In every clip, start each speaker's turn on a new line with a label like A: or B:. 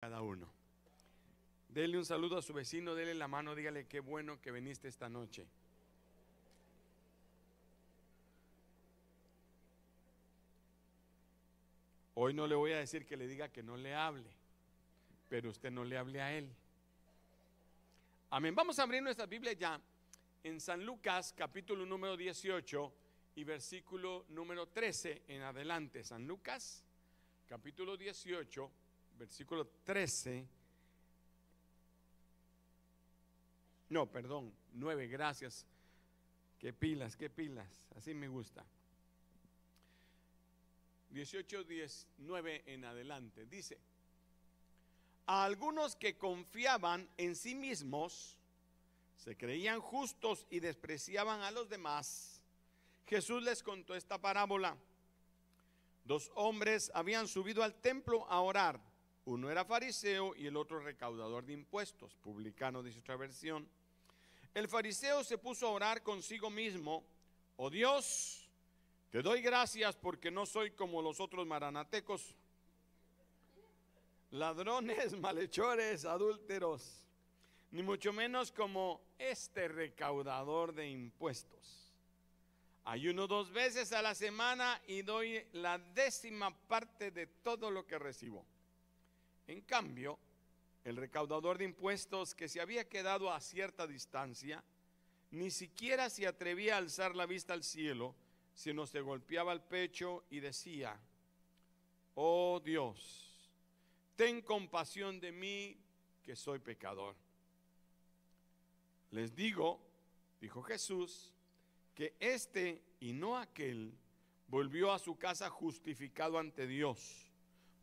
A: cada uno. Dele un saludo a su vecino, dele la mano, dígale qué bueno que viniste esta noche. Hoy no le voy a decir que le diga que no le hable, pero usted no le hable a él. Amén. Vamos a abrir nuestra Biblia ya en San Lucas capítulo número 18 y versículo número 13 en adelante. San Lucas capítulo 18 versículo 13. No, perdón, 9, gracias. Qué pilas, qué pilas, así me gusta. 18, 19 en adelante. Dice, a algunos que confiaban en sí mismos, se creían justos y despreciaban a los demás, Jesús les contó esta parábola. Dos hombres habían subido al templo a orar uno era fariseo y el otro recaudador de impuestos, publicano, dice otra versión. El fariseo se puso a orar consigo mismo, oh Dios, te doy gracias porque no soy como los otros maranatecos, ladrones, malhechores, adúlteros, ni mucho menos como este recaudador de impuestos. Ayuno dos veces a la semana y doy la décima parte de todo lo que recibo. En cambio, el recaudador de impuestos que se había quedado a cierta distancia, ni siquiera se atrevía a alzar la vista al cielo, sino se golpeaba el pecho y decía, oh Dios, ten compasión de mí que soy pecador. Les digo, dijo Jesús, que este y no aquel volvió a su casa justificado ante Dios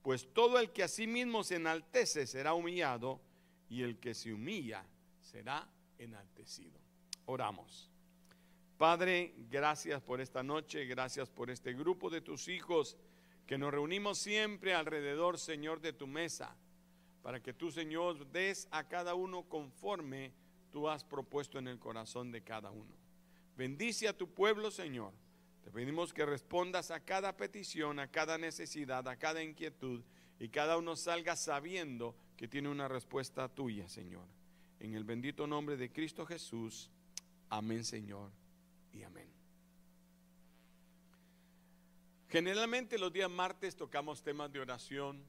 A: pues todo el que a sí mismo se enaltece será humillado y el que se humilla será enaltecido. Oramos. Padre, gracias por esta noche, gracias por este grupo de tus hijos que nos reunimos siempre alrededor, Señor, de tu mesa, para que tú, Señor, des a cada uno conforme tú has propuesto en el corazón de cada uno. Bendice a tu pueblo, Señor te pedimos que respondas a cada petición, a cada necesidad, a cada inquietud y cada uno salga sabiendo que tiene una respuesta tuya, Señor. En el bendito nombre de Cristo Jesús. Amén, Señor, y amén. Generalmente los días martes tocamos temas de oración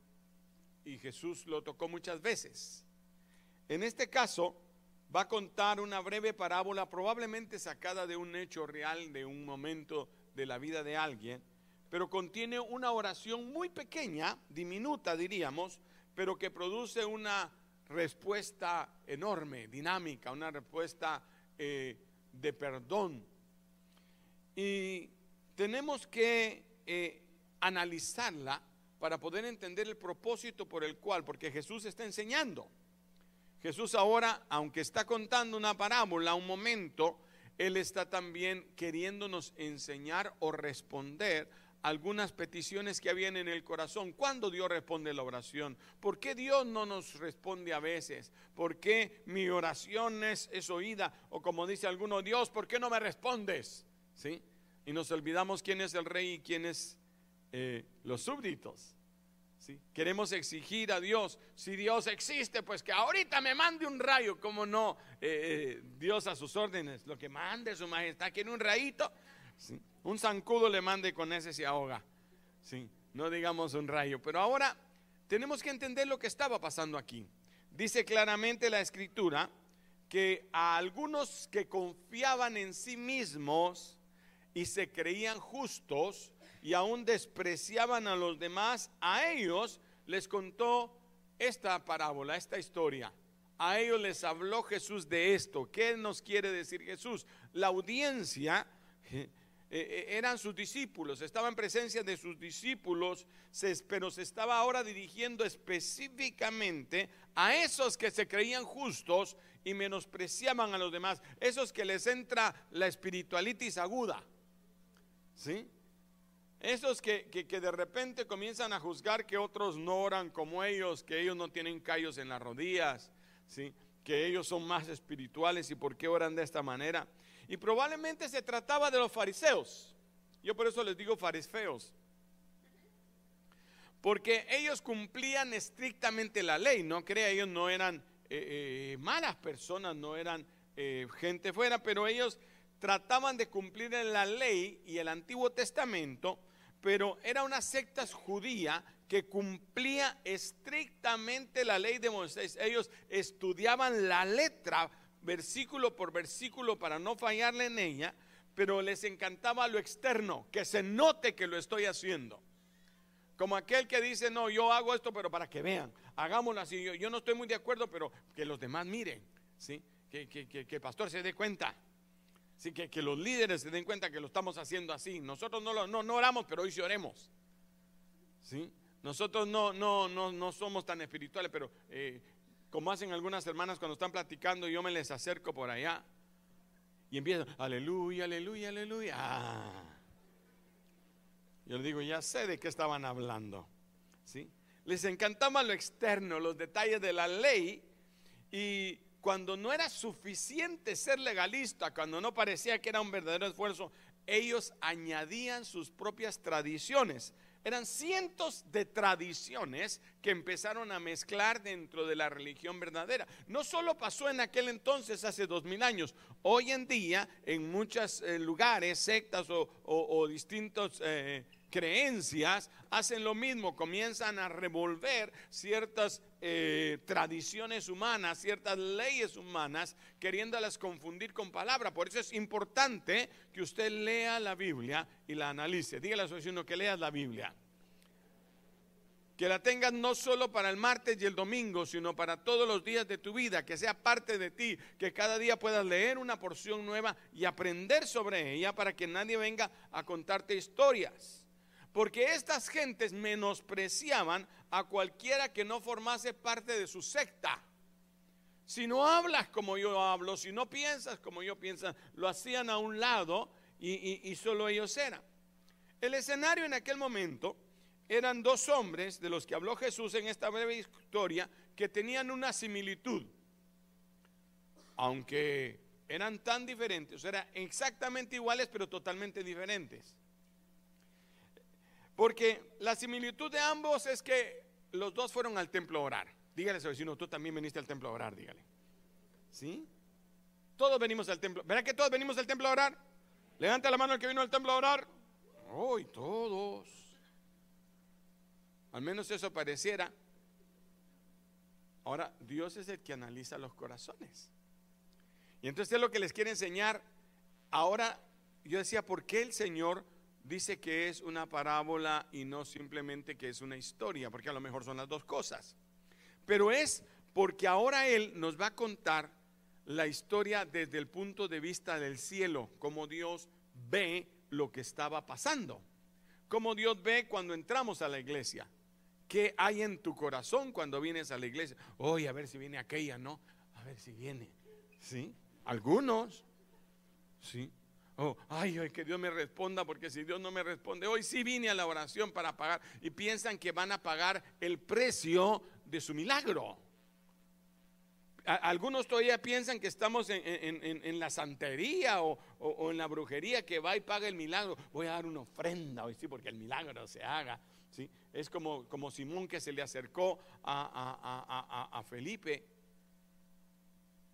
A: y Jesús lo tocó muchas veces. En este caso va a contar una breve parábola probablemente sacada de un hecho real, de un momento de la vida de alguien, pero contiene una oración muy pequeña, diminuta diríamos, pero que produce una respuesta enorme, dinámica, una respuesta eh, de perdón. Y tenemos que eh, analizarla para poder entender el propósito por el cual, porque Jesús está enseñando. Jesús ahora, aunque está contando una parábola, un momento, él está también queriéndonos enseñar o responder algunas peticiones que habían en el corazón. ¿Cuándo Dios responde la oración? ¿Por qué Dios no nos responde a veces? ¿Por qué mi oración es, oída? O como dice alguno, Dios, ¿por qué no me respondes? ¿Sí? Y nos olvidamos quién es el rey y quién es eh, los súbditos. Queremos exigir a Dios, si Dios existe, pues que ahorita me mande un rayo, como no, eh, eh, Dios a sus órdenes, lo que mande su majestad, quiere un rayito, un zancudo le mande con ese se ahoga, ¿sí? no digamos un rayo, pero ahora tenemos que entender lo que estaba pasando aquí. Dice claramente la escritura que a algunos que confiaban en sí mismos y se creían justos, y aún despreciaban a los demás, a ellos les contó esta parábola, esta historia. A ellos les habló Jesús de esto. ¿Qué nos quiere decir Jesús? La audiencia eh, eh, eran sus discípulos, estaba en presencia de sus discípulos, pero se estaba ahora dirigiendo específicamente a esos que se creían justos y menospreciaban a los demás, esos que les entra la espiritualitis aguda. ¿Sí? Esos que, de repente comienzan a juzgar que otros no oran como ellos, que ellos no tienen callos en las rodillas, ¿sí? que ellos son más espirituales y por qué oran de esta manera. Y probablemente se trataba de los fariseos. Yo por eso les digo fariseos. porque ellos cumplían estrictamente la ley, no crea, ellos no eran eh, eh, malas personas, no eran eh, gente fuera, pero ellos trataban de cumplir la ley y el Antiguo Testamento, pero era una secta judía que cumplía estrictamente la ley de Moisés. Ellos estudiaban la letra versículo por versículo para no fallarle en ella, pero les encantaba lo externo, que se note que lo estoy haciendo. Como aquel que dice, no, yo hago esto, pero para que vean, hagámoslo así. Yo, no estoy muy de acuerdo, pero que los demás miren, ¿sí? que, que, el pastor se dé cuenta. Sí, que, que, los líderes se den cuenta que lo estamos haciendo así. Nosotros no, lo, no, no oramos, pero hoy sí oremos. Nosotros no, no, no, no somos tan espirituales, pero eh, como hacen algunas hermanas cuando están platicando, yo me les acerco por allá y empiezo, aleluya, aleluya, aleluya. Ah. Yo les digo, ya sé de qué estaban hablando. ¿Sí? Les encantaba lo externo, los detalles de la ley y cuando no era suficiente ser legalista, cuando no parecía que era un verdadero esfuerzo, ellos añadían sus propias tradiciones. Eran cientos de tradiciones que empezaron a mezclar dentro de la religión verdadera. No solo pasó en aquel entonces, hace dos mil años. Hoy en día, en muchos eh, lugares, sectas o, distintos eh, creencias hacen lo mismo, comienzan a revolver ciertas eh, tradiciones humanas, ciertas leyes humanas, queriéndolas confundir con palabra. Por eso es importante que usted lea la Biblia y la analice. Dígale a su vecino que leas la Biblia. Que la tengas no solo para el martes y el domingo, sino para todos los días de tu vida, que sea parte de ti, que cada día puedas leer una porción nueva y aprender sobre ella para que nadie venga a contarte historias. Porque estas gentes menospreciaban a cualquiera que no formase parte de su secta. Si no hablas como yo hablo, si no piensas como yo pienso, lo hacían a un lado y, solo ellos eran. El escenario en aquel momento eran dos hombres de los que habló Jesús en esta breve historia que tenían una similitud. Aunque eran tan diferentes, eran exactamente iguales pero totalmente diferentes. Porque la similitud de ambos es que los dos fueron al templo a orar. Dígale a su vecino, tú también veniste al templo a orar, dígale. ¿Sí? Todos venimos al templo. ¿Verdad que todos venimos al templo a orar? Levanta la mano el que vino al templo a orar. Hoy todos. Al menos eso pareciera. Ahora, Dios es el que analiza los corazones. Y entonces es lo que les quiere enseñar. Ahora, yo decía, ¿por qué el Señor dice que es una parábola y no simplemente que es una historia, porque a lo mejor son las dos cosas. Pero es porque ahora Él nos va a contar la historia desde el punto de vista del cielo, como Dios ve lo que estaba pasando, como Dios ve cuando entramos a la iglesia. ¿Qué hay en tu corazón cuando vienes a la iglesia? Hoy a ver si viene aquella, ¿no? A ver si viene. ¿Sí? Algunos. ¿Sí? Oh, ay, ay, que Dios me responda, porque si Dios no me responde, hoy sí vine a la oración para pagar y piensan que van a pagar el precio de su milagro. algunos todavía piensan que estamos en, la santería o, en la brujería que va y paga el milagro. Voy a dar una ofrenda hoy sí, porque el milagro se haga. ¿sí? Es como, como Simón que se le acercó a, a Felipe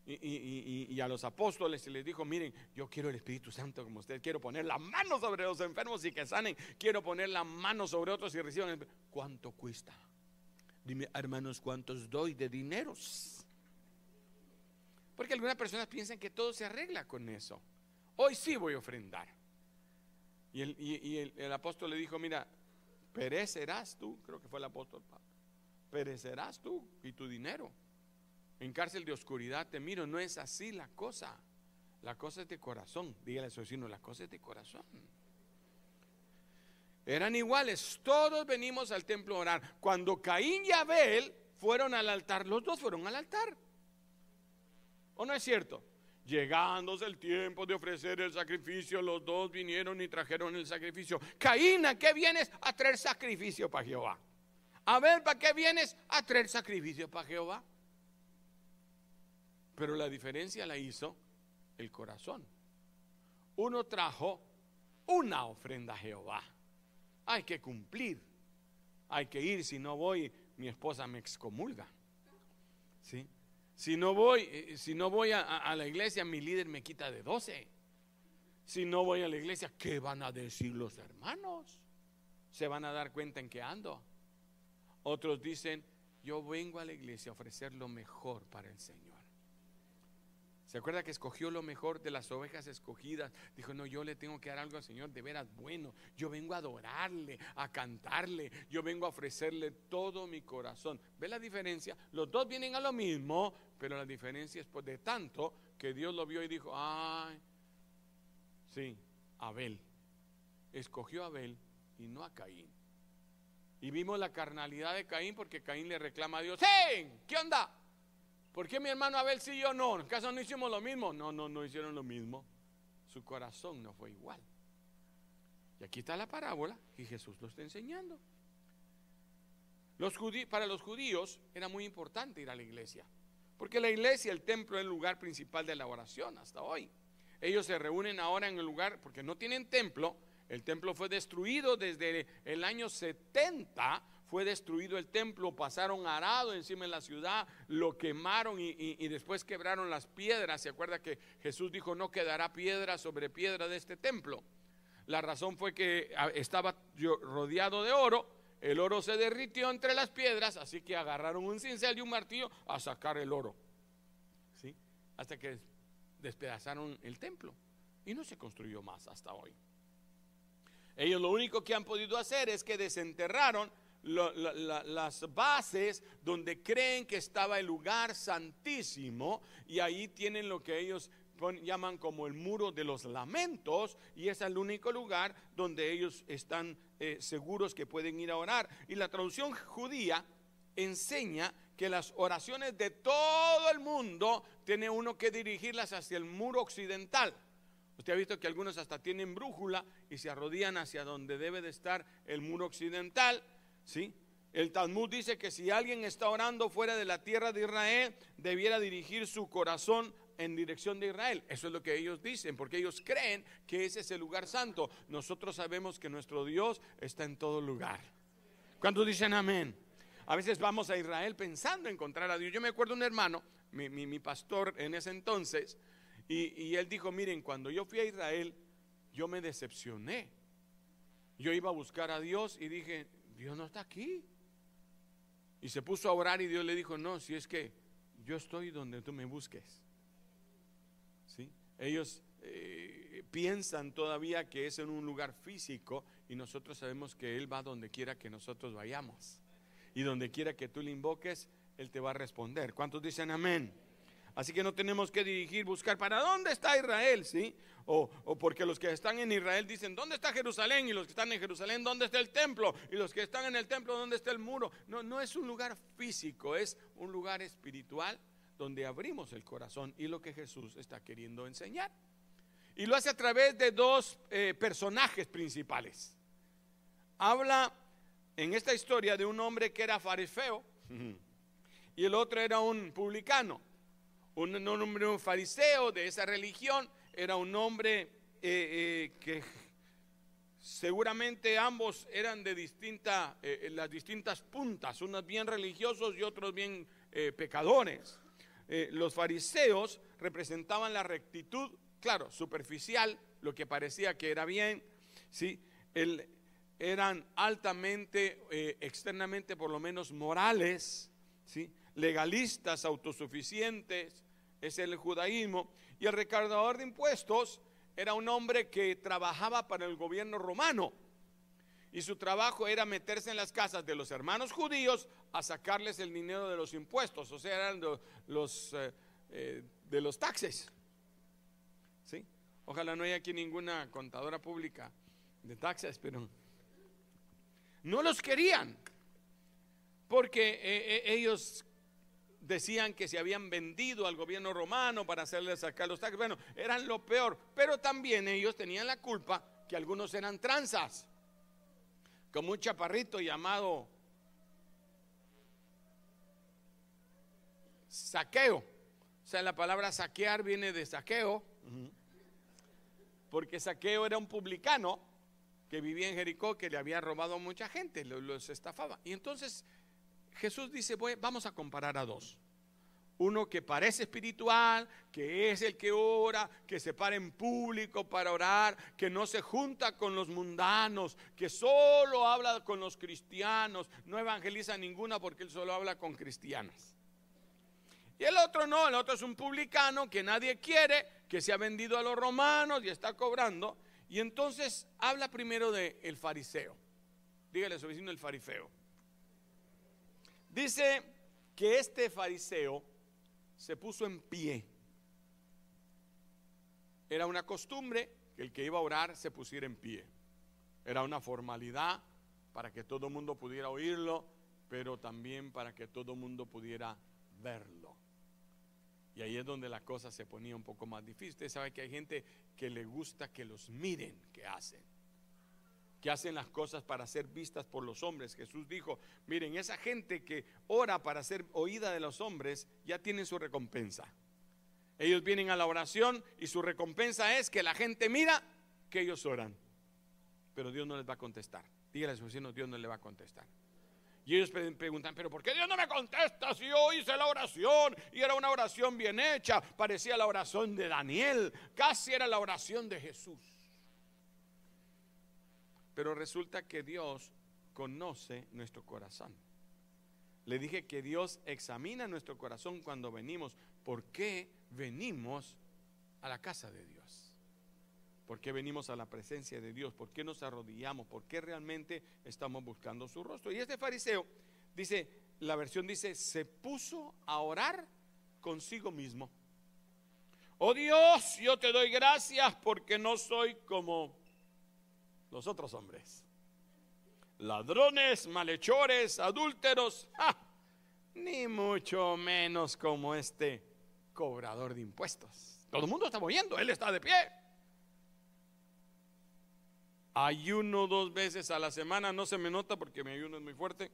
A: y, a los apóstoles se les dijo, miren, yo quiero el Espíritu Santo como usted, quiero poner la mano sobre los enfermos y que sanen, quiero poner la mano sobre otros y reciban. ¿Cuánto cuesta? Dime, hermanos, ¿cuántos doy de dineros? Porque algunas personas piensan que todo se arregla con eso. Hoy sí voy a ofrendar. Y el, y el, el apóstol le dijo, mira, perecerás tú, creo que fue el apóstol Pablo, perecerás tú y tu dinero en cárcel de oscuridad te miro. No es así la cosa. La cosa es de corazón. Dígale a su vecino, la cosa es de corazón. Eran iguales. Todos venimos al templo a orar. Cuando Caín y Abel fueron al altar, los dos fueron al altar. ¿O no es cierto? Llegándose el tiempo de ofrecer el sacrificio, los dos vinieron y trajeron el sacrificio. Caín, ¿a qué vienes? A traer sacrificio para Jehová. Abel, ¿para qué vienes? A traer sacrificio para Jehová. Pero la diferencia la hizo el corazón. Uno trajo una ofrenda a Jehová. Hay que cumplir. hay que ir, si no voy, mi esposa me excomulga. ¿Sí? Si no voy, eh, si no voy a, la iglesia, mi líder me quita de 12. Si no voy a la iglesia, ¿qué van a decir los hermanos? Se van a dar cuenta en que ando. Otros dicen, yo vengo a la iglesia a ofrecer lo mejor para el Señor. ¿Se acuerda que escogió lo mejor de las ovejas escogidas? Dijo, no, yo le tengo que dar algo al Señor de veras bueno. Yo vengo a adorarle, a cantarle, yo vengo a ofrecerle todo mi corazón. ¿Ve la diferencia? Los dos vienen a lo mismo, pero la diferencia es pues, de tanto que Dios lo vio y dijo, ay, sí, Abel. Escogió a Abel y no a Caín. Y vimos la carnalidad de Caín porque Caín le reclama a Dios, ¡Hey! ¿Qué onda? ¿Por qué mi hermano Abel sí y yo no? ¿En no hicimos lo mismo? No, no, no hicieron lo mismo. Su corazón no fue igual. Y aquí está la parábola y Jesús lo está enseñando. Los para los judíos era muy importante ir a la iglesia, porque la iglesia, el templo, es el lugar principal de la oración hasta hoy. Ellos se reúnen ahora en el lugar, porque no tienen templo, el templo fue destruido desde el año 70 fue destruido el templo, pasaron arado encima de la ciudad, lo quemaron y, después quebraron las piedras. ¿Se acuerda que Jesús dijo, no quedará piedra sobre piedra de este templo? La razón fue que ah, estaba rodeado de oro, el oro se derritió entre las piedras, así que agarraron un cincel y un martillo a sacar el oro. ¿Sí? Hasta que despedazaron el templo y no se construyó más hasta hoy. Ellos lo único que han podido hacer es que desenterraron las bases donde creen que estaba el lugar santísimo y ahí tienen lo que ellos llaman como el muro de los lamentos y es el único lugar donde ellos están eh, seguros que pueden ir a orar. Y la traducción judía enseña que las oraciones de todo el mundo tiene uno que dirigirlas hacia el muro occidental. Usted ha visto que algunos hasta tienen brújula y se arrodillan hacia donde debe de estar el muro occidental ¿Sí? El Talmud dice que si alguien está orando fuera de la tierra de Israel, debiera dirigir su corazón en dirección de Israel. Eso es lo que ellos dicen, porque ellos creen que ese es el lugar santo. Nosotros sabemos que nuestro Dios está en todo lugar. ¿Cuántos dicen amén? A veces vamos a Israel pensando encontrar a Dios. Yo me acuerdo un hermano, mi, pastor en ese entonces, y, y él dijo, miren, cuando yo fui a Israel, yo me decepcioné. Yo iba a buscar a Dios y dije, Dios no está aquí. Y se puso a orar y Dios le dijo, no, si es que yo estoy donde tú me busques. ¿Sí? Ellos eh, piensan todavía que es en un lugar físico y nosotros sabemos que Él va donde quiera que nosotros vayamos. Y donde quiera que tú le invoques, Él te va a responder. ¿Cuántos dicen amén? Así que no tenemos que dirigir, buscar para dónde está Israel, ¿sí? O, porque los que están en Israel dicen, ¿dónde está Jerusalén? Y los que están en Jerusalén, ¿dónde está el templo? Y los que están en el templo, ¿dónde está el muro? No, no es un lugar físico, es un lugar espiritual donde abrimos el corazón y lo que Jesús está queriendo enseñar. Y lo hace a través de dos eh, personajes principales. Habla en esta historia de un hombre que era fariseo y el otro era un publicano un, hombre un fariseo de esa religión, era un hombre eh, eh, que seguramente ambos eran de distinta, eh, las distintas puntas, unos bien religiosos y otros bien pecadores. los fariseos representaban la rectitud, claro, superficial, lo que parecía que era bien, ¿sí? eran altamente, externamente por lo menos morales, ¿sí? legalistas, autosuficientes, es el judaísmo. Y el recaudador de impuestos era un hombre que trabajaba para el gobierno romano. Y su trabajo era meterse en las casas de los hermanos judíos a sacarles el dinero de los impuestos, o sea, eran los, eh, eh, de los taxes. ¿Sí? Ojalá no haya aquí ninguna contadora pública de taxes, pero no los querían, porque eh, ellos decían que se habían vendido al gobierno romano para hacerle sacar los taxes. Bueno, eran lo peor, pero también ellos tenían la culpa que algunos eran tranzas, como un chaparrito llamado saqueo. O sea, la palabra saquear viene de saqueo, porque saqueo era un publicano que vivía en Jericó que le había robado a mucha gente, los, estafaba. Y entonces Jesús dice, vamos a comparar a dos. Uno que parece espiritual, que es el que ora, que se para en público para orar, que no se junta con los mundanos, que solo habla con los cristianos, no evangeliza ninguna porque él solo habla con cristianas. Y el otro no, el otro es un publicano que nadie quiere, que se ha vendido a los romanos y está cobrando. Y entonces habla primero del el fariseo. Dígale a su vecino el fariseo. Dice que este fariseo se puso en pie. Era una costumbre que el que iba a orar se pusiera en pie. Era una formalidad para que todo el mundo pudiera oírlo, pero también para que todo el mundo pudiera verlo. Y ahí es donde la cosa se ponía un poco más difícil. Usted sabe que hay gente que le gusta que los miren que hacen. Que hacen las cosas para ser vistas por los hombres. Jesús dijo, miren, esa gente que ora para ser oída de los hombres ya tienen su recompensa. Ellos vienen a la oración y su recompensa es que la gente mira que ellos oran. Pero Dios no les va a contestar. Dígale a su vecino, Dios no le va a contestar. Y ellos preguntan, pero ¿por qué Dios no me contesta si yo hice la oración? Y era una oración bien hecha, parecía la oración de Daniel, casi era la oración de Jesús. Pero resulta que Dios conoce nuestro corazón. Le dije que Dios examina nuestro corazón cuando venimos. ¿Por qué venimos a la casa de Dios? ¿Por qué venimos a la presencia de Dios? ¿Por qué nos arrodillamos? ¿Por qué realmente estamos buscando su rostro? Y este fariseo dice, la versión dice, se puso a orar consigo mismo. Oh Dios, yo te doy gracias porque no soy como los otros hombres. Ladrones, malhechores, adúlteros, ni mucho menos como este cobrador de impuestos. Todo el mundo está moviendo, él está de pie. Ayuno dos veces a la semana, no se me nota porque mi ayuno es muy fuerte.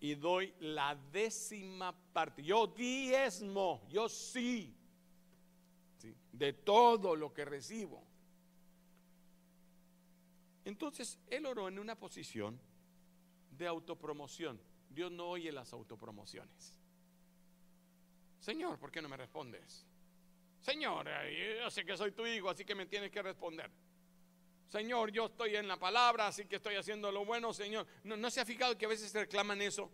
A: Y doy la décima parte. Yo diezmo, yo sí, sí, de todo lo que recibo. Entonces, él oró en una posición de autopromoción. Dios no oye las autopromociones. Señor, ¿por qué no me respondes? Señor, yo sé que soy tu hijo, así que me tienes que responder. Señor, yo estoy en la palabra, así que estoy haciendo lo bueno, Señor. ¿No, se ha fijado que a veces reclaman eso?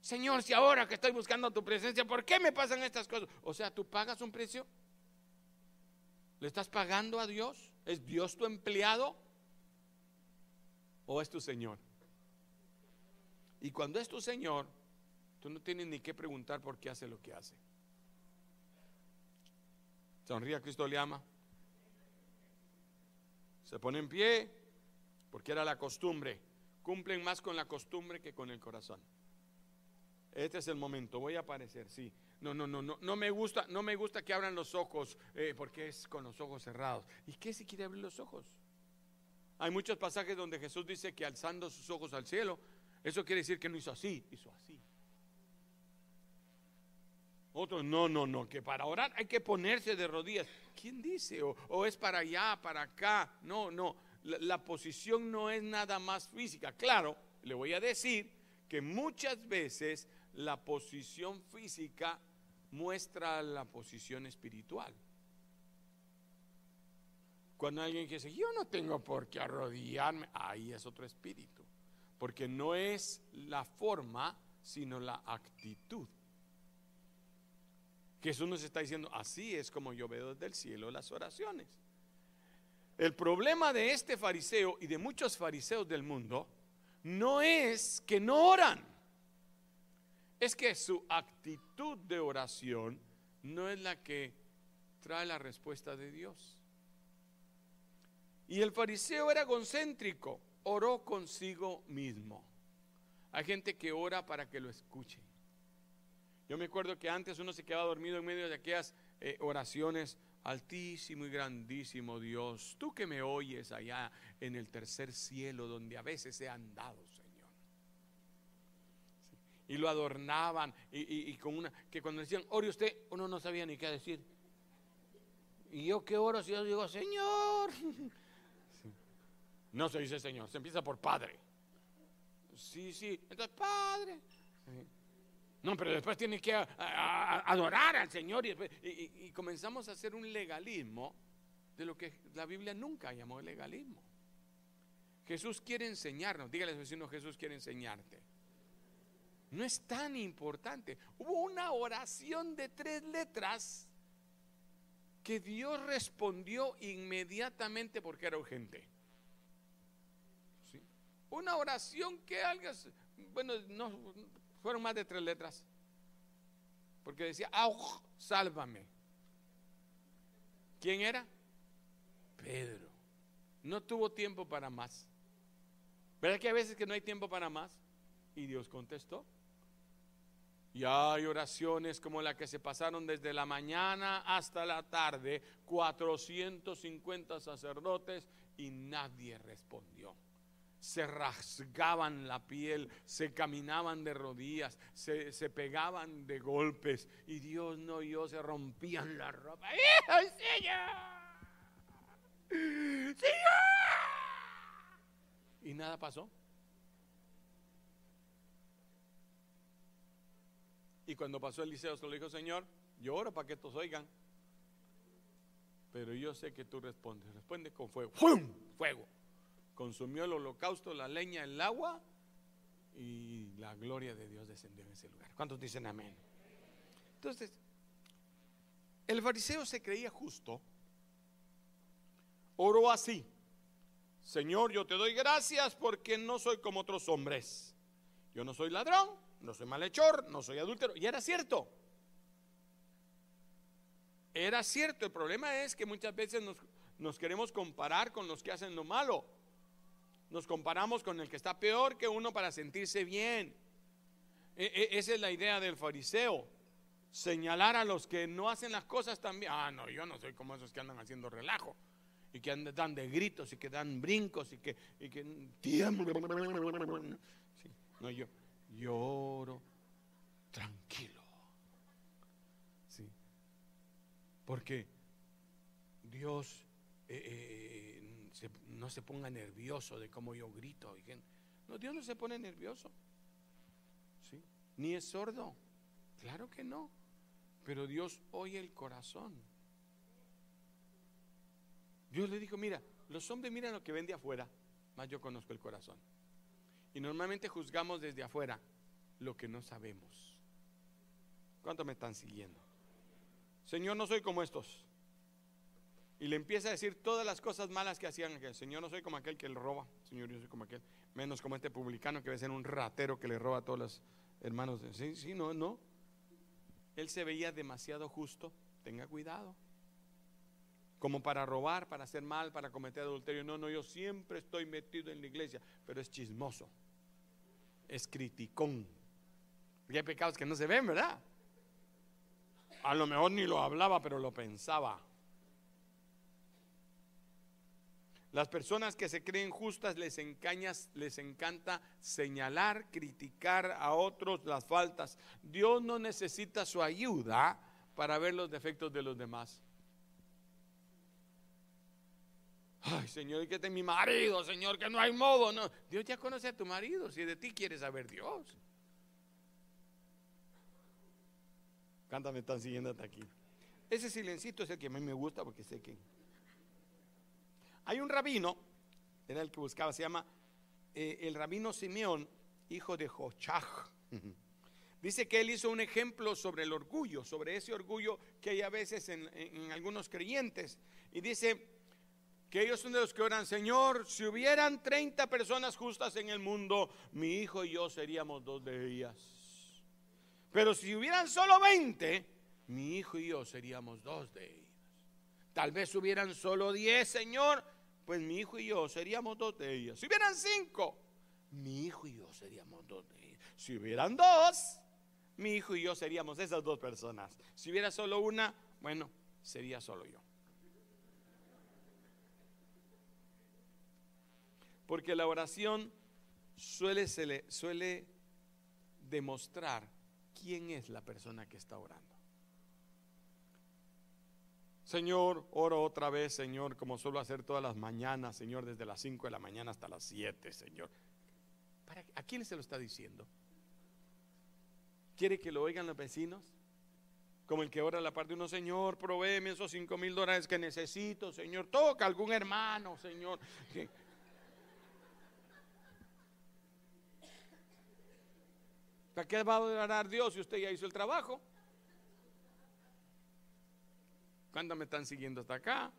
A: Señor, si ahora que estoy buscando tu presencia, ¿por qué me pasan estas cosas? O sea, ¿tú pagas un precio? ¿Le estás pagando a Dios? ¿Es Dios tu empleado? ¿O es tu Señor? Y cuando es tu Señor, tú no tienes ni que preguntar por qué hace lo que hace. Sonría, Cristo le ama. Se pone en pie porque era la costumbre. Cumplen más con la costumbre que con el corazón. Este es el momento, voy a aparecer, sí. No, no, no, no, no me gusta, no me gusta que abran los ojos, eh, porque es con los ojos cerrados. ¿Y qué si quiere abrir los ojos? Hay muchos pasajes donde Jesús dice que alzando sus ojos al cielo, eso quiere decir que no hizo así, hizo así. Otros, no, no, no, que para orar hay que ponerse de rodillas. ¿Quién dice? O, es para allá, para acá. No, no, la, posición no es nada más física. Claro, le voy a decir que muchas veces la posición física muestra la posición espiritual. Cuando alguien dice, yo no tengo por qué arrodillarme, ahí es otro espíritu. Porque no es la forma, sino la actitud. Jesús nos está diciendo, así es como yo veo desde el cielo las oraciones. El problema de este fariseo y de muchos fariseos del mundo no es que no oran, es que su actitud de oración no es la que trae la respuesta de Dios. Y el fariseo era concéntrico, oró consigo mismo. Hay gente que ora para que lo escuche. Yo me acuerdo que antes uno se quedaba dormido en medio de aquellas eh, oraciones. Altísimo y grandísimo Dios, tú que me oyes allá en el tercer cielo donde a veces he andado, Señor. Y lo adornaban y, con una, que cuando decían, ore usted, uno no sabía ni qué decir. Y yo qué oro si yo digo, Señor. No se dice Señor, se empieza por Padre. Sí, sí. Entonces, Padre. No, pero después tiene que adorar al Señor y, comenzamos a hacer un legalismo de lo que la Biblia nunca llamó legalismo. Jesús quiere enseñarnos, dígale a su vecino, Jesús quiere enseñarte. No es tan importante. Hubo una oración de tres letras que Dios respondió inmediatamente porque era urgente. Una oración que alguien, bueno, no fueron más de tres letras. Porque decía, sálvame. ¿Quién era? Pedro. No tuvo tiempo para más. ¿Verdad que a veces que no hay tiempo para más? Y Dios contestó. Y hay oraciones como la que se pasaron desde la mañana hasta la tarde, 450 sacerdotes y nadie respondió se rasgaban la piel, se caminaban de rodillas, se, pegaban de golpes y Dios no yo se rompían la ropa. ¡Ay, Señor! ¡Señor! Y nada pasó. Y cuando pasó Eliseo se lo dijo, Señor, yo oro para que estos oigan. Pero yo sé que tú respondes. Responde con fuego. ¡Fum! Fuego consumió el holocausto, la leña, el agua y la gloria de Dios descendió en ese lugar. ¿Cuántos dicen amén? Entonces, el fariseo se creía justo, oró así, Señor, yo te doy gracias porque no soy como otros hombres. Yo no soy ladrón, no soy malhechor, no soy adúltero. Y era cierto. Era cierto. El problema es que muchas veces nos, nos queremos comparar con los que hacen lo malo nos comparamos con el que está peor que uno para sentirse bien. E, e, esa es la idea del fariseo. Señalar a los que no hacen las cosas también. Ah, no, yo no soy como esos que andan haciendo relajo. Y que andan de gritos y que dan brincos y que, y que no, yo lloro tranquilo. Sí. Porque Dios eh, eh, no se ponga nervioso de cómo yo grito. No, Dios no se pone nervioso. ¿sí? Ni es sordo. Claro que no. Pero Dios oye el corazón. Dios le dijo, mira, los hombres miran lo que ven de afuera, más yo conozco el corazón. Y normalmente juzgamos desde afuera lo que no sabemos. ¿Cuánto me están siguiendo? Señor, no soy como estos. Y le empieza a decir todas las cosas malas que hacían aquel. Señor, no soy como aquel que le roba. Señor, yo soy como aquel. Menos como este publicano que a ser un ratero que le roba a todos los hermanos. Sí, sí, no, no. Él se veía demasiado justo. Tenga cuidado. Como para robar, para hacer mal, para cometer adulterio. No, no, yo siempre estoy metido en la iglesia. Pero es chismoso. Es criticón. Hay pecados que no se ven, ¿verdad? A lo mejor ni lo hablaba, pero lo pensaba. Las personas que se creen justas les, les encanta señalar, criticar a otros las faltas. Dios no necesita su ayuda para ver los defectos de los demás. Ay, Señor, ¿y qué es mi marido, Señor? Que no hay modo. No. Dios ya conoce a tu marido. Si de ti quiere saber Dios. Cántame, están siguiendo hasta aquí. Ese silencito es el que a mí me gusta porque sé que. Hay un rabino, era el que buscaba, se llama eh, el rabino Simeón, hijo de Jochaj. Dice que él hizo un ejemplo sobre el orgullo, sobre ese orgullo que hay a veces en, en, algunos creyentes. Y dice que ellos son de los que oran, Señor, si hubieran 30 personas justas en el mundo, mi hijo y yo seríamos dos de ellas. Pero si hubieran solo 20, mi hijo y yo seríamos dos de ellas. Tal vez hubieran solo 10, Señor, pues mi hijo y yo seríamos dos de ellas. Si hubieran cinco, mi hijo y yo seríamos dos de ellas. Si hubieran dos, mi hijo y yo seríamos esas dos personas. Si hubiera solo una, bueno, sería solo yo. Porque la oración suele, suele demostrar quién es la persona que está orando. Señor, oro otra vez, Señor, como suelo hacer todas las mañanas, Señor, desde las 5 de la mañana hasta las 7, Señor. ¿A quién se lo está diciendo? ¿Quiere que lo oigan los vecinos? Como el que ora a la parte de uno, Señor, provéeme esos 5 mil dólares que necesito, Señor. Toca algún hermano, Señor. ¿Para qué va a orar Dios si usted ya hizo el trabajo? ¿Cuántos me están siguiendo hasta acá?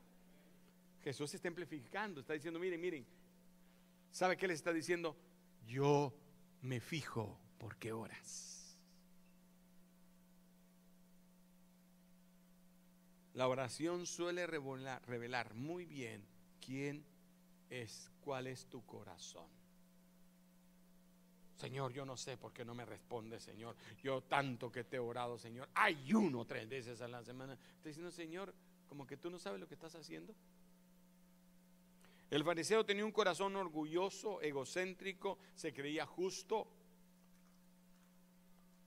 A: Jesús está amplificando, está diciendo, miren, miren, ¿sabe qué le está diciendo? Yo me fijo por qué horas. La oración suele revelar, revelar muy bien quién es, cuál es tu corazón. Señor, yo no sé por qué no me responde, Señor. Yo tanto que te he orado, Señor. Hay uno tres veces a la semana. Estoy diciendo, Señor, como que tú no sabes lo que estás haciendo. El fariseo tenía un corazón orgulloso, egocéntrico, se creía justo,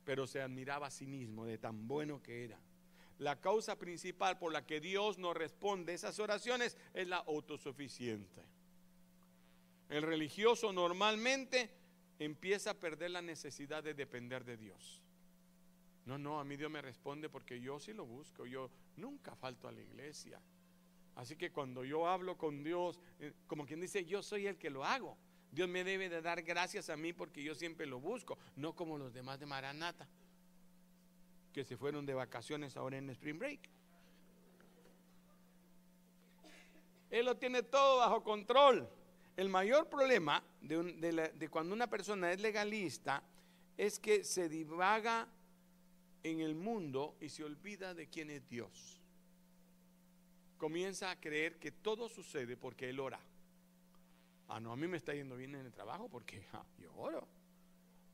A: pero se admiraba a sí mismo de tan bueno que era. La causa principal por la que Dios no responde esas oraciones es la autosuficiencia. El religioso normalmente empieza a perder la necesidad de depender de Dios. No, no, a mí Dios me responde porque yo sí lo busco, yo nunca falto a la iglesia. Así que cuando yo hablo con Dios, eh, como quien dice, yo soy el que lo hago. Dios me debe de dar gracias a mí porque yo siempre lo busco, no como los demás de Maranata, que se fueron de vacaciones ahora en Spring Break. Él lo tiene todo bajo control. El mayor problema de, cuando una persona es legalista es que se divaga en el mundo y se olvida de quién es Dios. Comienza a creer que todo sucede porque Él ora. Ah, no, a mí me está yendo bien en el trabajo porque yo oro.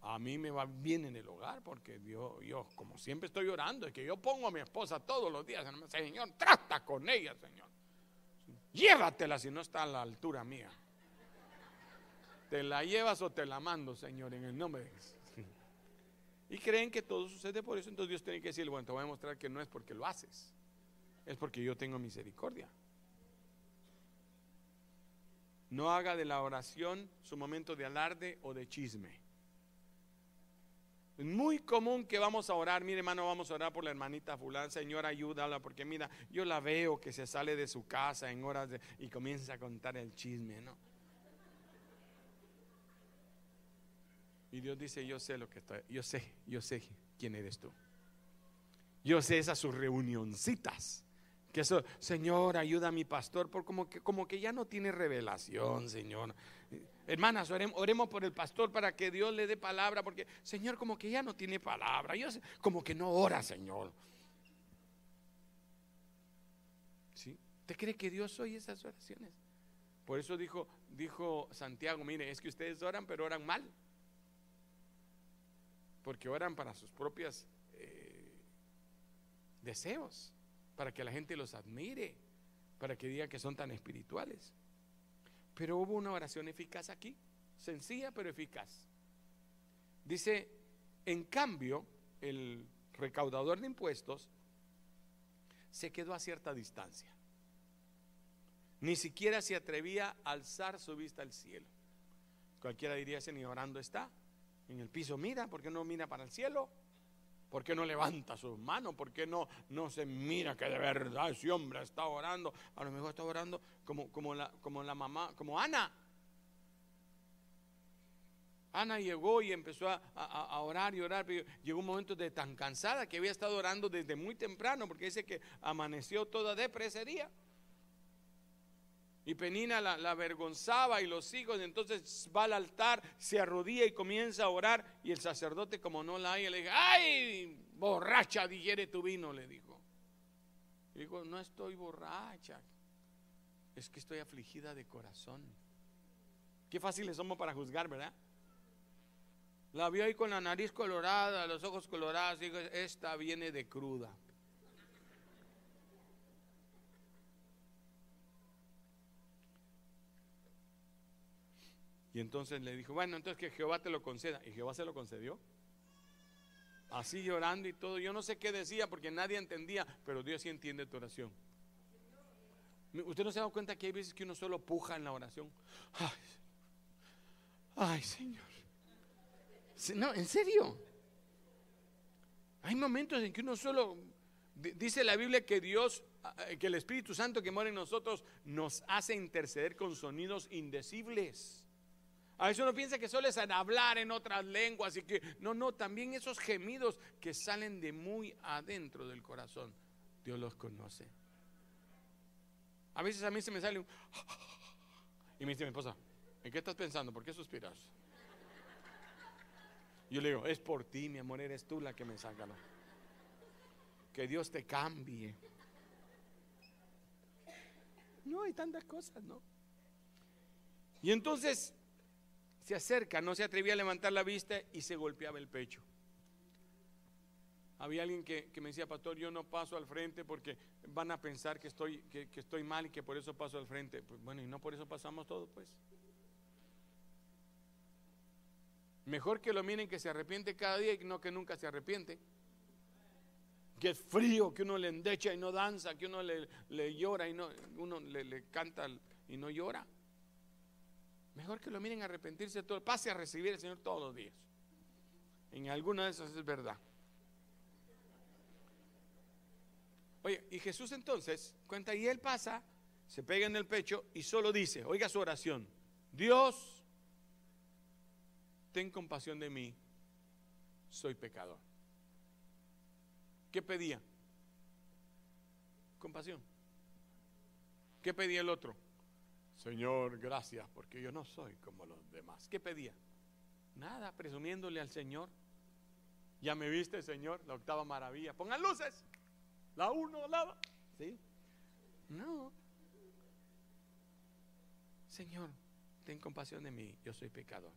A: A mí me va bien en el hogar porque yo, yo, como siempre estoy orando, es que yo pongo a mi esposa todos los días, Señor, trata con ella, Señor. Llévatela si no está a la altura mía. Te la llevas o te la mando, Señor, en el nombre de Jesús. Y creen que todo sucede por eso, entonces Dios tiene que decir, bueno, te voy a mostrar que no es porque lo haces, es porque yo tengo misericordia. No haga de la oración su momento de alarde o de chisme. Es muy común que vamos a orar, mire hermano, vamos a orar por la hermanita fulana, Señor, ayúdala, porque mira, yo la veo que se sale de su casa en horas y comienza a contar el chisme, ¿no? Y Dios dice, yo sé lo que estoy, yo sé, yo sé quién eres tú. Yo sé esas sus reunioncitas. Que eso, Señor, ayuda a mi pastor, por como que, como que ya no tiene revelación, Señor. Hermanas, oremos, por el pastor para que Dios le dé palabra, porque Señor, como que ya no tiene palabra. Como que no ora, Señor. ¿Sí? ¿Usted cree que Dios oye esas oraciones? Por eso dijo, dijo Santiago, mire, es que ustedes oran, pero oran mal porque oran para sus propios eh, deseos, para que la gente los admire, para que diga que son tan espirituales. Pero hubo una oración eficaz aquí, sencilla pero eficaz. Dice, en cambio, el recaudador de impuestos se quedó a cierta distancia. Ni siquiera se atrevía a alzar su vista al cielo. Cualquiera diría, ese ni orando está en el piso mira, ¿por qué no mira para el cielo? ¿Por qué no levanta sus manos? ¿Por qué no, no se mira que de verdad ese hombre está orando? A lo mejor está orando como, como, la, como la mamá, como Ana. Ana llegó y empezó a, orar y orar, pero llegó un momento de tan cansada que había estado orando desde muy temprano, porque dice que amaneció toda depresería. Y Penina la, avergonzaba y los hijos, entonces va al altar, se arrodilla y comienza a orar. Y el sacerdote, como no la hay, le dice, ¡ay! Borracha, digiere tu vino, le dijo. Y no estoy borracha, es que estoy afligida de corazón. Qué fáciles somos para juzgar, ¿verdad? La vio ahí con la nariz colorada, los ojos colorados, dijo, esta viene de cruda. Y entonces le dijo, bueno, entonces que Jehová te lo conceda. Y Jehová se lo concedió. Así llorando y todo. Yo no sé qué decía porque nadie entendía, pero Dios sí entiende tu oración. ¿Usted no se dado cuenta que hay veces que uno solo puja en la oración? Ay, Señor. No, en serio. Hay momentos en que uno solo, dice la Biblia que Dios, que el Espíritu Santo que mora en nosotros nos hace interceder con sonidos indecibles. A veces uno piensa que solo es hablar en otras lenguas y que no, no, también esos gemidos que salen de muy adentro del corazón, Dios los conoce. A veces a mí se me sale un y me dice mi esposa, ¿en qué estás pensando? ¿Por qué suspiras? Yo le digo, es por ti, mi amor, eres tú la que me saca. Que Dios te cambie. No hay tantas cosas, ¿no? Y entonces se acerca, no se atrevía a levantar la vista y se golpeaba el pecho. Había alguien que, me decía, pastor, yo no paso al frente porque van a pensar que estoy, que, estoy mal y que por eso paso al frente. Pues bueno, y no por eso pasamos todos, pues. Mejor que lo miren que se arrepiente cada día y no que nunca se arrepiente. Que es frío, que uno le endecha y no danza, que uno le, llora y no, uno le, le canta y no llora. Mejor que lo miren arrepentirse todo. Pase a recibir al Señor todos los días. En alguna de esas es verdad. Oye, y Jesús entonces cuenta, y él pasa, se pega en el pecho y solo dice, oiga su oración, Dios, ten compasión de mí, soy pecador. ¿Qué pedía? Compasión. ¿Qué pedía el otro? Señor, gracias, porque yo no soy como los demás. ¿Qué pedía? Nada, presumiéndole al Señor. Ya me viste, Señor, la octava maravilla. Pongan luces. La uno, la ¿Sí? No. Señor, ten compasión de mí, yo soy pecador.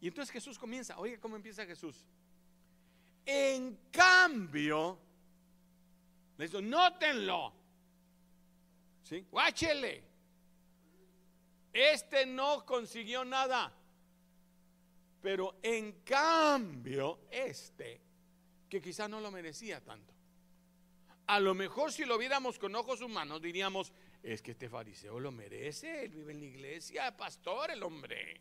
A: Y entonces Jesús comienza, oiga cómo empieza Jesús. En cambio, le dice, nótenlo. ¿Sí? Guáchele. Este no consiguió nada. Pero en cambio, este, que quizás no lo merecía tanto. A lo mejor si lo viéramos con ojos humanos diríamos, es que este fariseo lo merece, él vive en la iglesia, pastor el hombre.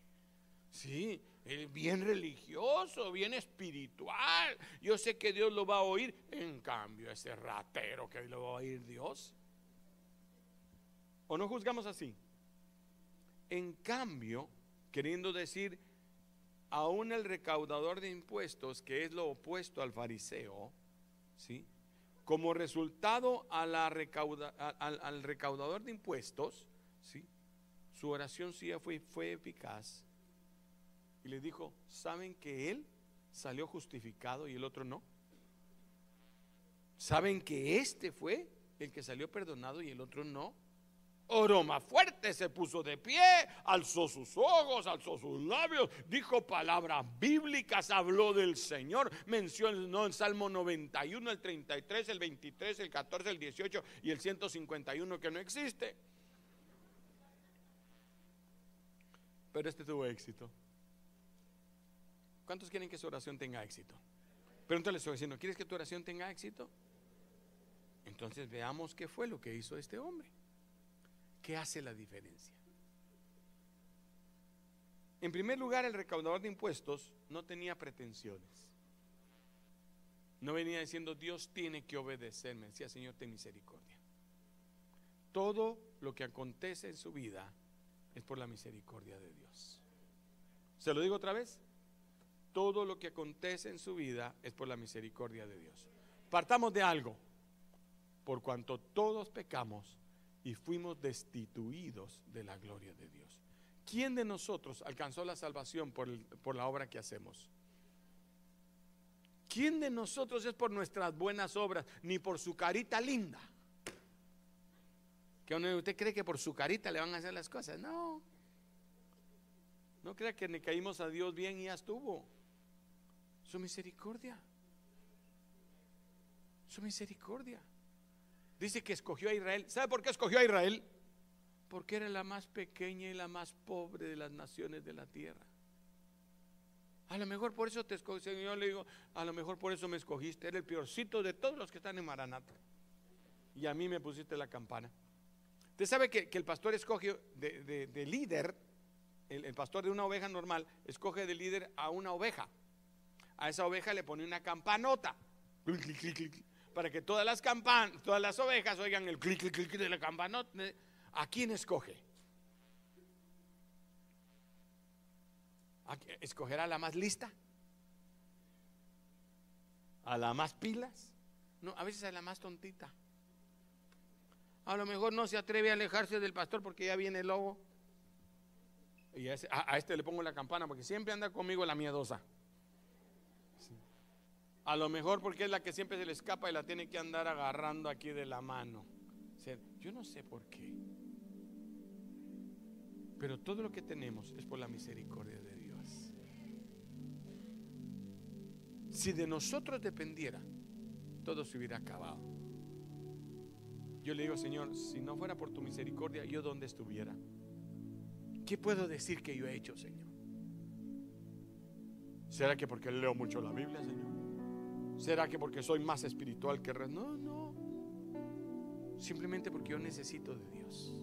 A: Sí, él bien religioso, bien espiritual. Yo sé que Dios lo va a oír. En cambio, ese ratero que lo va a oír Dios. ¿O no juzgamos así? En cambio, queriendo decir, aún el recaudador de impuestos, que es lo opuesto al fariseo, ¿sí? como resultado a la al, recaudador de impuestos, ¿sí? su oración sí fue, fue eficaz. Y le dijo, ¿saben que él salió justificado y el otro no? ¿Saben que este fue el que salió perdonado y el otro no? Oró más fuerte, se puso de pie, alzó sus ojos, alzó sus labios, dijo palabras bíblicas, habló del Señor, mencionó en Salmo 91, el 33, el 23, el 14, el 18 y el 151 que no existe. Pero este tuvo éxito. ¿Cuántos quieren que su oración tenga éxito? Pregúntale a su ¿quieres que tu oración tenga éxito? Entonces veamos qué fue lo que hizo este hombre. ¿Qué hace la diferencia? En primer lugar, el recaudador de impuestos no tenía pretensiones. No venía diciendo, Dios tiene que obedecerme. Decía, Señor, ten misericordia. Todo lo que acontece en su vida es por la misericordia de Dios. ¿Se lo digo otra vez? Todo lo que acontece en su vida es por la misericordia de Dios. Partamos de algo. Por cuanto todos pecamos, y fuimos destituidos de la gloria de Dios. ¿Quién de nosotros alcanzó la salvación por, por la obra que hacemos? ¿Quién de nosotros es por nuestras buenas obras, ni por su carita linda? Que usted cree que por su carita le van a hacer las cosas. No. No crea que le caímos a Dios bien y ya estuvo. Su misericordia. Su misericordia. Dice que escogió a Israel. ¿Sabe por qué escogió a Israel? Porque era la más pequeña y la más pobre de las naciones de la tierra. A lo mejor por eso te escogí, Señor, le digo, a lo mejor por eso me escogiste. Era el peorcito de todos los que están en Maranata. Y a mí me pusiste la campana. Usted sabe que, el pastor escoge de, líder, el, pastor de una oveja normal, escoge de líder a una oveja. A esa oveja le pone una campanota. Para que todas las campanas, todas las ovejas oigan el clic, clic, clic de la campanota. ¿A quién escoge? ¿Escogerá a la más lista? ¿A la más pilas? No, a veces a la más tontita. A lo mejor no se atreve a alejarse del pastor porque ya viene el lobo. Y a, este le pongo la campana porque siempre anda conmigo la miedosa. A lo mejor porque es la que siempre se le escapa y la tiene que andar agarrando aquí de la mano. yo no sé por qué. Pero todo lo que tenemos es por la misericordia de Dios. Si de nosotros dependiera, todo se hubiera acabado. Yo le digo, Señor, si no fuera por tu misericordia, yo dónde estuviera. ¿Qué puedo decir que yo he hecho, Señor? ¿Será que porque leo mucho la Biblia, Señor? ¿Será que porque soy más espiritual que el No, no. Simplemente porque yo necesito de Dios.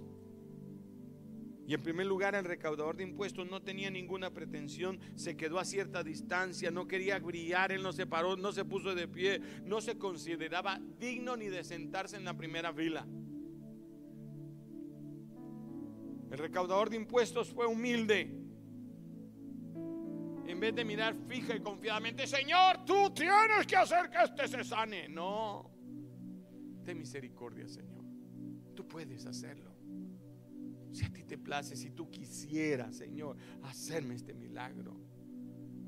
A: Y en primer lugar, el recaudador de impuestos no tenía ninguna pretensión, se quedó a cierta distancia, no quería brillar, él no se paró, no se puso de pie, no se consideraba digno ni de sentarse en la primera fila. El recaudador de impuestos fue humilde. Vez de mirar fija y confiadamente, Señor, tú tienes que hacer que este se sane. No, de misericordia, Señor. Tú puedes hacerlo. Si a ti te place, si tú quisieras, Señor, hacerme este milagro.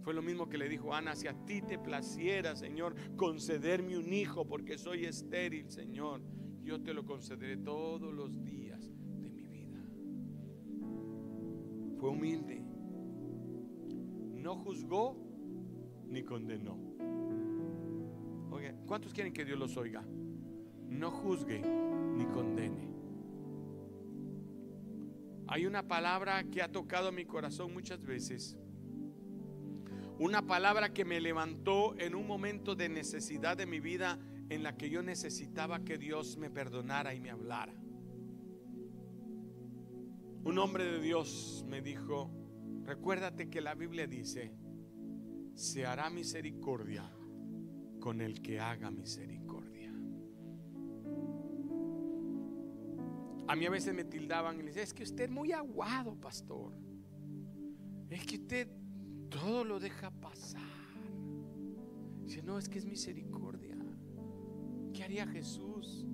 A: Fue lo mismo que le dijo Ana, si a ti te placiera, Señor, concederme un hijo porque soy estéril, Señor, yo te lo concederé todos los días de mi vida. Fue humilde. No juzgó ni condenó. Oye, ¿cuántos quieren que Dios los oiga? No juzgue ni condene. Hay una palabra que ha tocado mi corazón muchas veces. Una palabra que me levantó en un momento de necesidad de mi vida en la que yo necesitaba que Dios me perdonara y me hablara. Un hombre de Dios me dijo, recuérdate que la Biblia dice, se hará misericordia con el que haga misericordia. A mí a veces me tildaban y le decía, es que usted es muy aguado, pastor. Es que usted todo lo deja pasar. Dice, no, es que es misericordia. ¿Qué haría Jesús?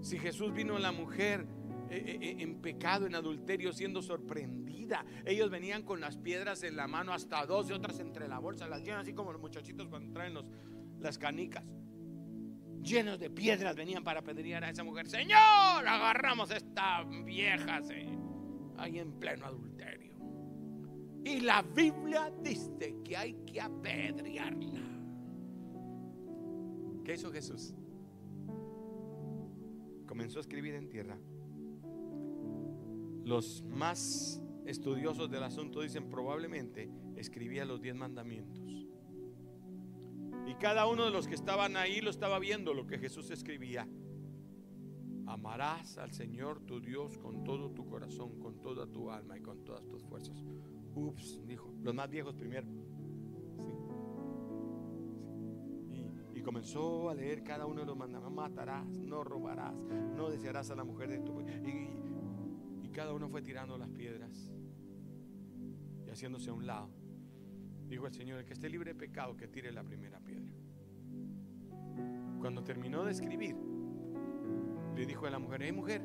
A: Si Jesús vino a la mujer en pecado, en adulterio, siendo sorprendida. Ellos venían con las piedras en la mano, hasta dos y otras entre la bolsa. Las llevan así como los muchachitos cuando traen los, las canicas llenos de piedras venían para apedrear a esa mujer. Señor, agarramos a esta vieja ahí en pleno adulterio. Y la Biblia dice que hay que apedrearla. ¿Qué hizo Jesús? Comenzó a escribir en tierra. Los más estudiosos del asunto dicen probablemente escribía los diez mandamientos. Y cada uno de los que estaban ahí lo estaba viendo lo que Jesús escribía. Amarás al Señor tu Dios con todo tu corazón, con toda tu alma y con todas tus fuerzas. Ups, dijo, los más viejos primero. Y, comenzó a leer cada uno de los mandamientos. Matarás, no robarás, no desearás a la mujer de tu... Y, cada uno fue tirando las piedras y haciéndose a un lado. Dijo el Señor, el que esté libre de pecado, que tire la primera piedra. Cuando terminó de escribir, le dijo a la mujer, hey mujer,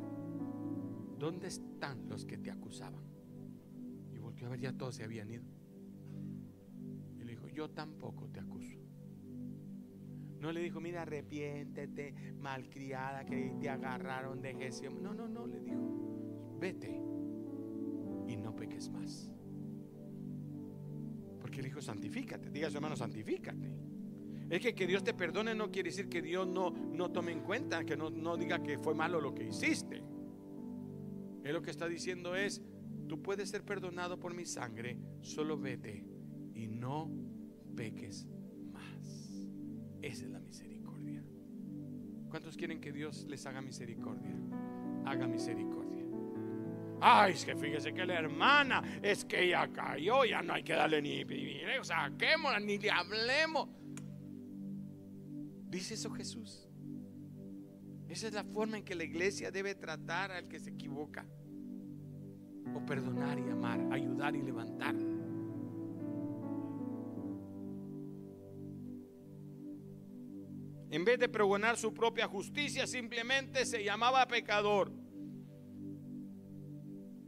A: ¿dónde están los que te acusaban? Y volvió a ver, ya todos se habían ido. Y le dijo, yo tampoco te acuso. No le dijo, mira, arrepiéntete, malcriada, que te agarraron de gestión. No, no, no, le dijo, vete y no peques más. Porque el Hijo santifícate. Diga su hermano, santifícate. Es que que Dios te perdone no quiere decir que Dios no, no tome en cuenta, que no, no diga que fue malo lo que hiciste. Él lo que está diciendo es, tú puedes ser perdonado por mi sangre, solo vete y no peques más. Esa es la misericordia. ¿Cuántos quieren que Dios les haga misericordia? haga misericordia. Ay, es que fíjese que la hermana, es que ella cayó, ya no hay que darle ni privilegio, saquémosla, ni le hablemos. ¿Dice eso Jesús? Esa es la forma en que la iglesia debe tratar al que se equivoca. O perdonar y amar, ayudar y levantar. En vez de pregonar su propia justicia, simplemente se llamaba pecador.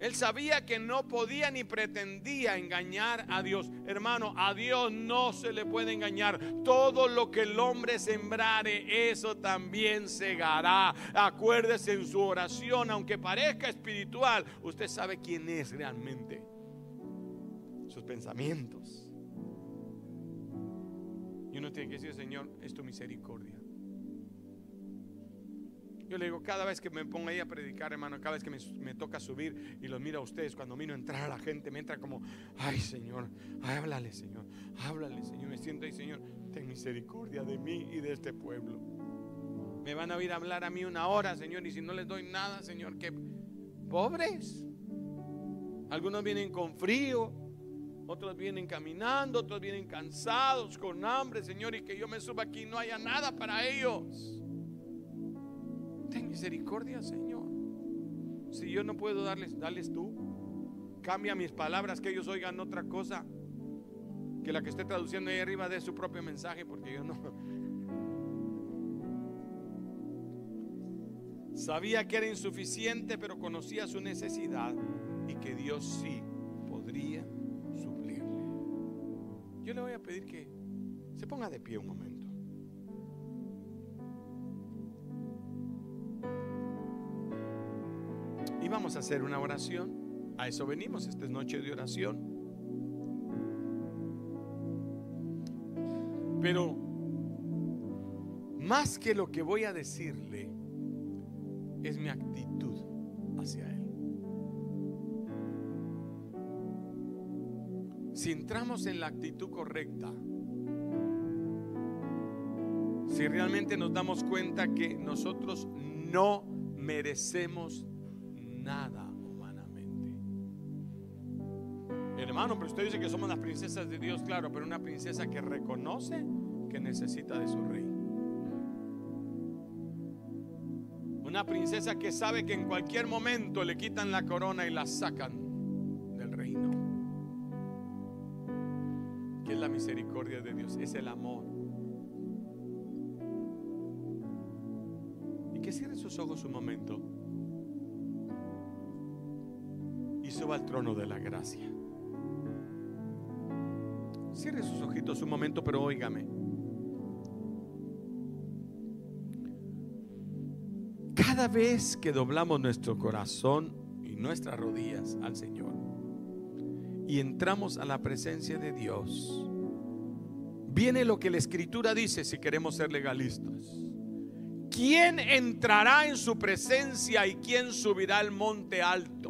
A: Él sabía que no podía ni pretendía engañar a Dios. Hermano, a Dios no se le puede engañar. Todo lo que el hombre sembrare, eso también segará. Acuérdese en su oración, aunque parezca espiritual, usted sabe quién es realmente. Sus pensamientos. Y uno tiene que decir, Señor, es tu misericordia. Yo le digo, cada vez que me pongo ahí a predicar, hermano, cada vez que me, toca subir y los miro a ustedes, cuando miro entrar a la gente, me entra como, ay Señor, háblale Señor, háblale Señor, me siento ahí Señor, ten misericordia de mí y de este pueblo. Me van a oír hablar a mí una hora, Señor, y si no les doy nada, Señor, que pobres. Algunos vienen con frío, otros vienen caminando, otros vienen cansados, con hambre, Señor, y que yo me suba aquí y no haya nada para ellos. Ten misericordia, Señor. Si yo no puedo darles, dales tú. Cambia mis palabras, que ellos oigan otra cosa. Que la que esté traduciendo ahí arriba de su propio mensaje, porque yo no. Sabía que era insuficiente, pero conocía su necesidad y que Dios sí podría suplirle. Yo le voy a pedir que se ponga de pie un momento. Vamos a hacer una oración. A eso venimos, esta es noche de oración. Pero más que lo que voy a decirle, es mi actitud hacia Él. Si entramos en la actitud correcta, si realmente nos damos cuenta que nosotros no merecemos nada humanamente. Hermano, pero usted dice que somos las princesas de Dios, claro, pero una princesa que reconoce que necesita de su rey. Una princesa que sabe que en cualquier momento le quitan la corona y la sacan del reino. Que es la misericordia de Dios, es el amor. Y que cierre sus ojos un momento. Al trono de la gracia. Cierre sus ojitos un momento, pero óigame. Cada vez que doblamos nuestro corazón y nuestras rodillas al Señor y entramos a la presencia de Dios, viene lo que la Escritura dice si queremos ser legalistas. ¿Quién entrará en su presencia y quién subirá al monte alto?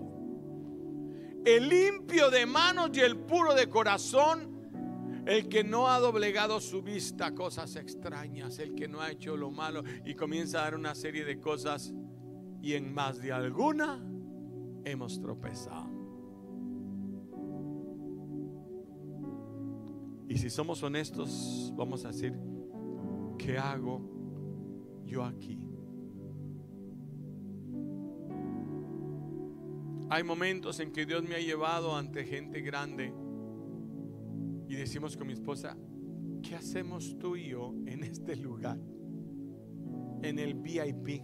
A: El limpio de manos y el puro de corazón, el que no ha doblegado su vista a cosas extrañas, el que no ha hecho lo malo y comienza a dar una serie de cosas y en más de alguna hemos tropezado. Y si somos honestos, vamos a decir, ¿qué hago yo aquí? Hay momentos en que Dios me ha llevado ante gente grande y decimos con mi esposa, ¿qué hacemos tú y yo en este lugar? En el VIP.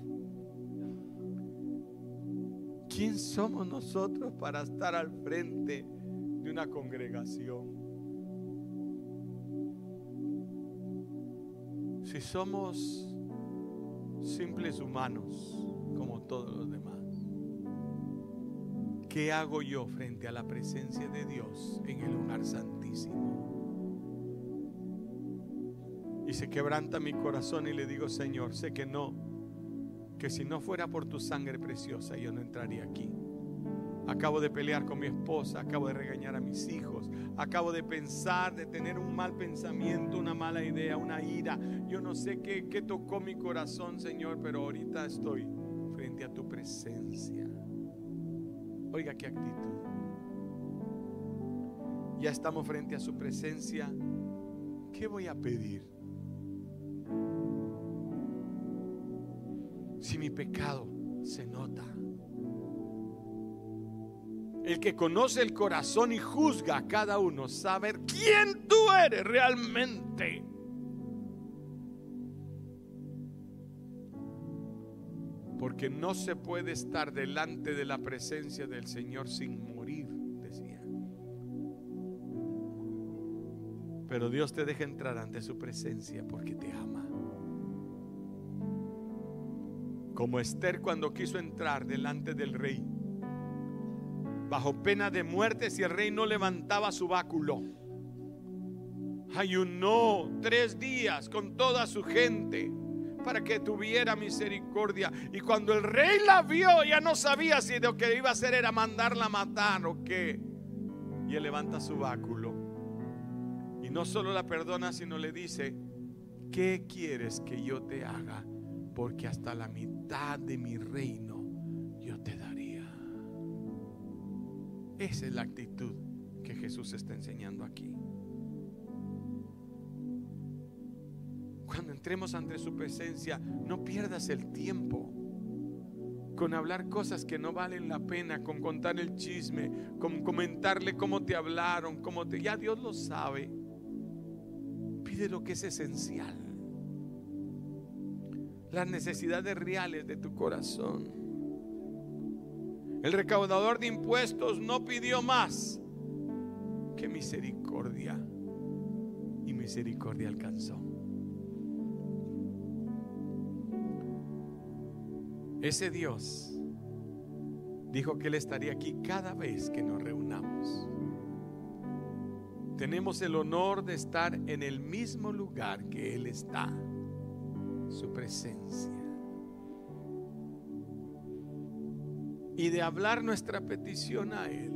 A: ¿Quién somos nosotros para estar al frente de una congregación? Si somos simples humanos como todos los demás. ¿Qué hago yo frente a la presencia de Dios en el lugar santísimo? Y se quebranta mi corazón y le digo, Señor, sé que no, que si no fuera por tu sangre preciosa, yo no entraría aquí. Acabo de pelear con mi esposa, acabo de regañar a mis hijos, acabo de pensar, de tener un mal pensamiento, una mala idea, una ira. Yo no sé qué, qué tocó mi corazón, Señor, pero ahorita estoy frente a tu presencia. Oiga qué actitud. Ya estamos frente a su presencia. ¿Qué voy a pedir? Si mi pecado se nota. El que conoce el corazón y juzga a cada uno, saber quién tú eres realmente. Porque no se puede estar delante de la presencia del Señor sin morir, decía. Pero Dios te deja entrar ante su presencia porque te ama. Como Esther cuando quiso entrar delante del rey, bajo pena de muerte si el rey no levantaba su báculo. Ayunó tres días con toda su gente para que tuviera misericordia. Y cuando el rey la vio, ya no sabía si lo que iba a hacer era mandarla a matar o qué. Y él levanta su báculo. Y no solo la perdona, sino le dice, ¿qué quieres que yo te haga? Porque hasta la mitad de mi reino yo te daría. Esa es la actitud que Jesús está enseñando aquí. Cuando entremos ante su presencia, no pierdas el tiempo con hablar cosas que no valen la pena, con contar el chisme, con comentarle cómo te hablaron, cómo te... Ya Dios lo sabe. Pide lo que es esencial. Las necesidades reales de tu corazón. El recaudador de impuestos no pidió más que misericordia. Y misericordia alcanzó. Ese Dios dijo que Él estaría aquí cada vez que nos reunamos. Tenemos el honor de estar en el mismo lugar que Él está, su presencia. Y de hablar nuestra petición a Él.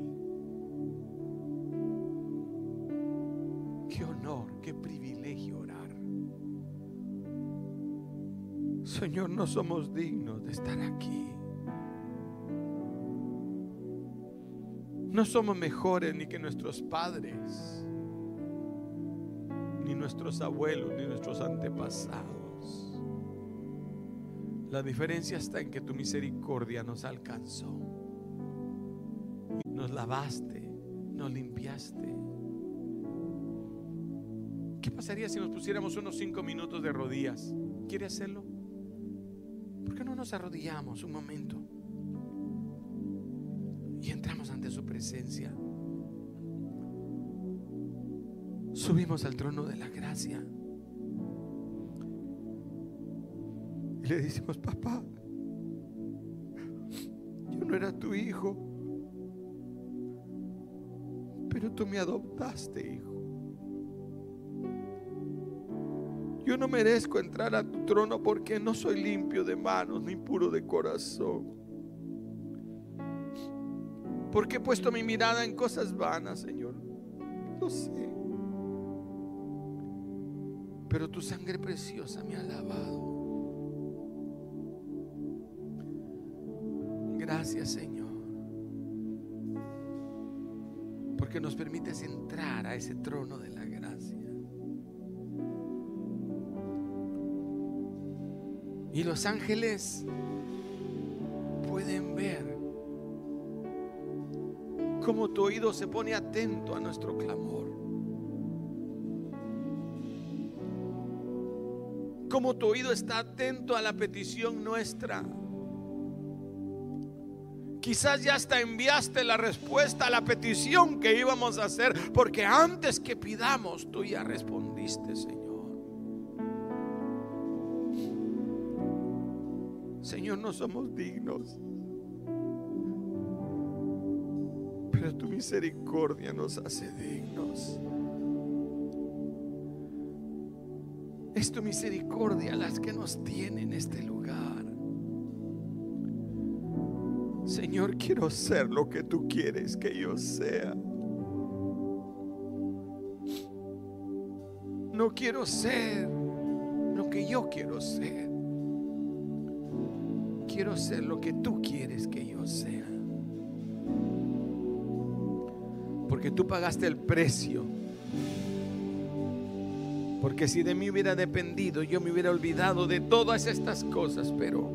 A: Qué honor, qué privilegio Señor, no somos dignos de estar aquí. No somos mejores ni que nuestros padres, ni nuestros abuelos, ni nuestros antepasados. La diferencia está en que tu misericordia nos alcanzó. Nos lavaste, nos limpiaste. ¿Qué pasaría si nos pusiéramos unos cinco minutos de rodillas? ¿Quiere hacerlo? ¿Por qué no nos arrodillamos un momento? Y entramos ante su presencia. Subimos al trono de la gracia. Y le decimos, papá, yo no era tu hijo, pero tú me adoptaste, hijo. Yo no merezco entrar a tu trono porque no soy limpio de manos ni puro de corazón. Porque he puesto mi mirada en cosas vanas, Señor. Lo sé. Pero tu sangre preciosa me ha lavado. Gracias, Señor. Porque nos permites entrar a ese trono de la Y los ángeles pueden ver cómo tu oído se pone atento a nuestro clamor. Cómo tu oído está atento a la petición nuestra. Quizás ya hasta enviaste la respuesta a la petición que íbamos a hacer, porque antes que pidamos, tú ya respondiste, Señor. No somos dignos. Pero tu misericordia nos hace dignos. Es tu misericordia las que nos tiene en este lugar. Señor, quiero ser lo que tú quieres que yo sea. No quiero ser lo que yo quiero ser. Quiero ser lo que tú quieres que yo sea. Porque tú pagaste el precio. Porque si de mí hubiera dependido, yo me hubiera olvidado de todas estas cosas, pero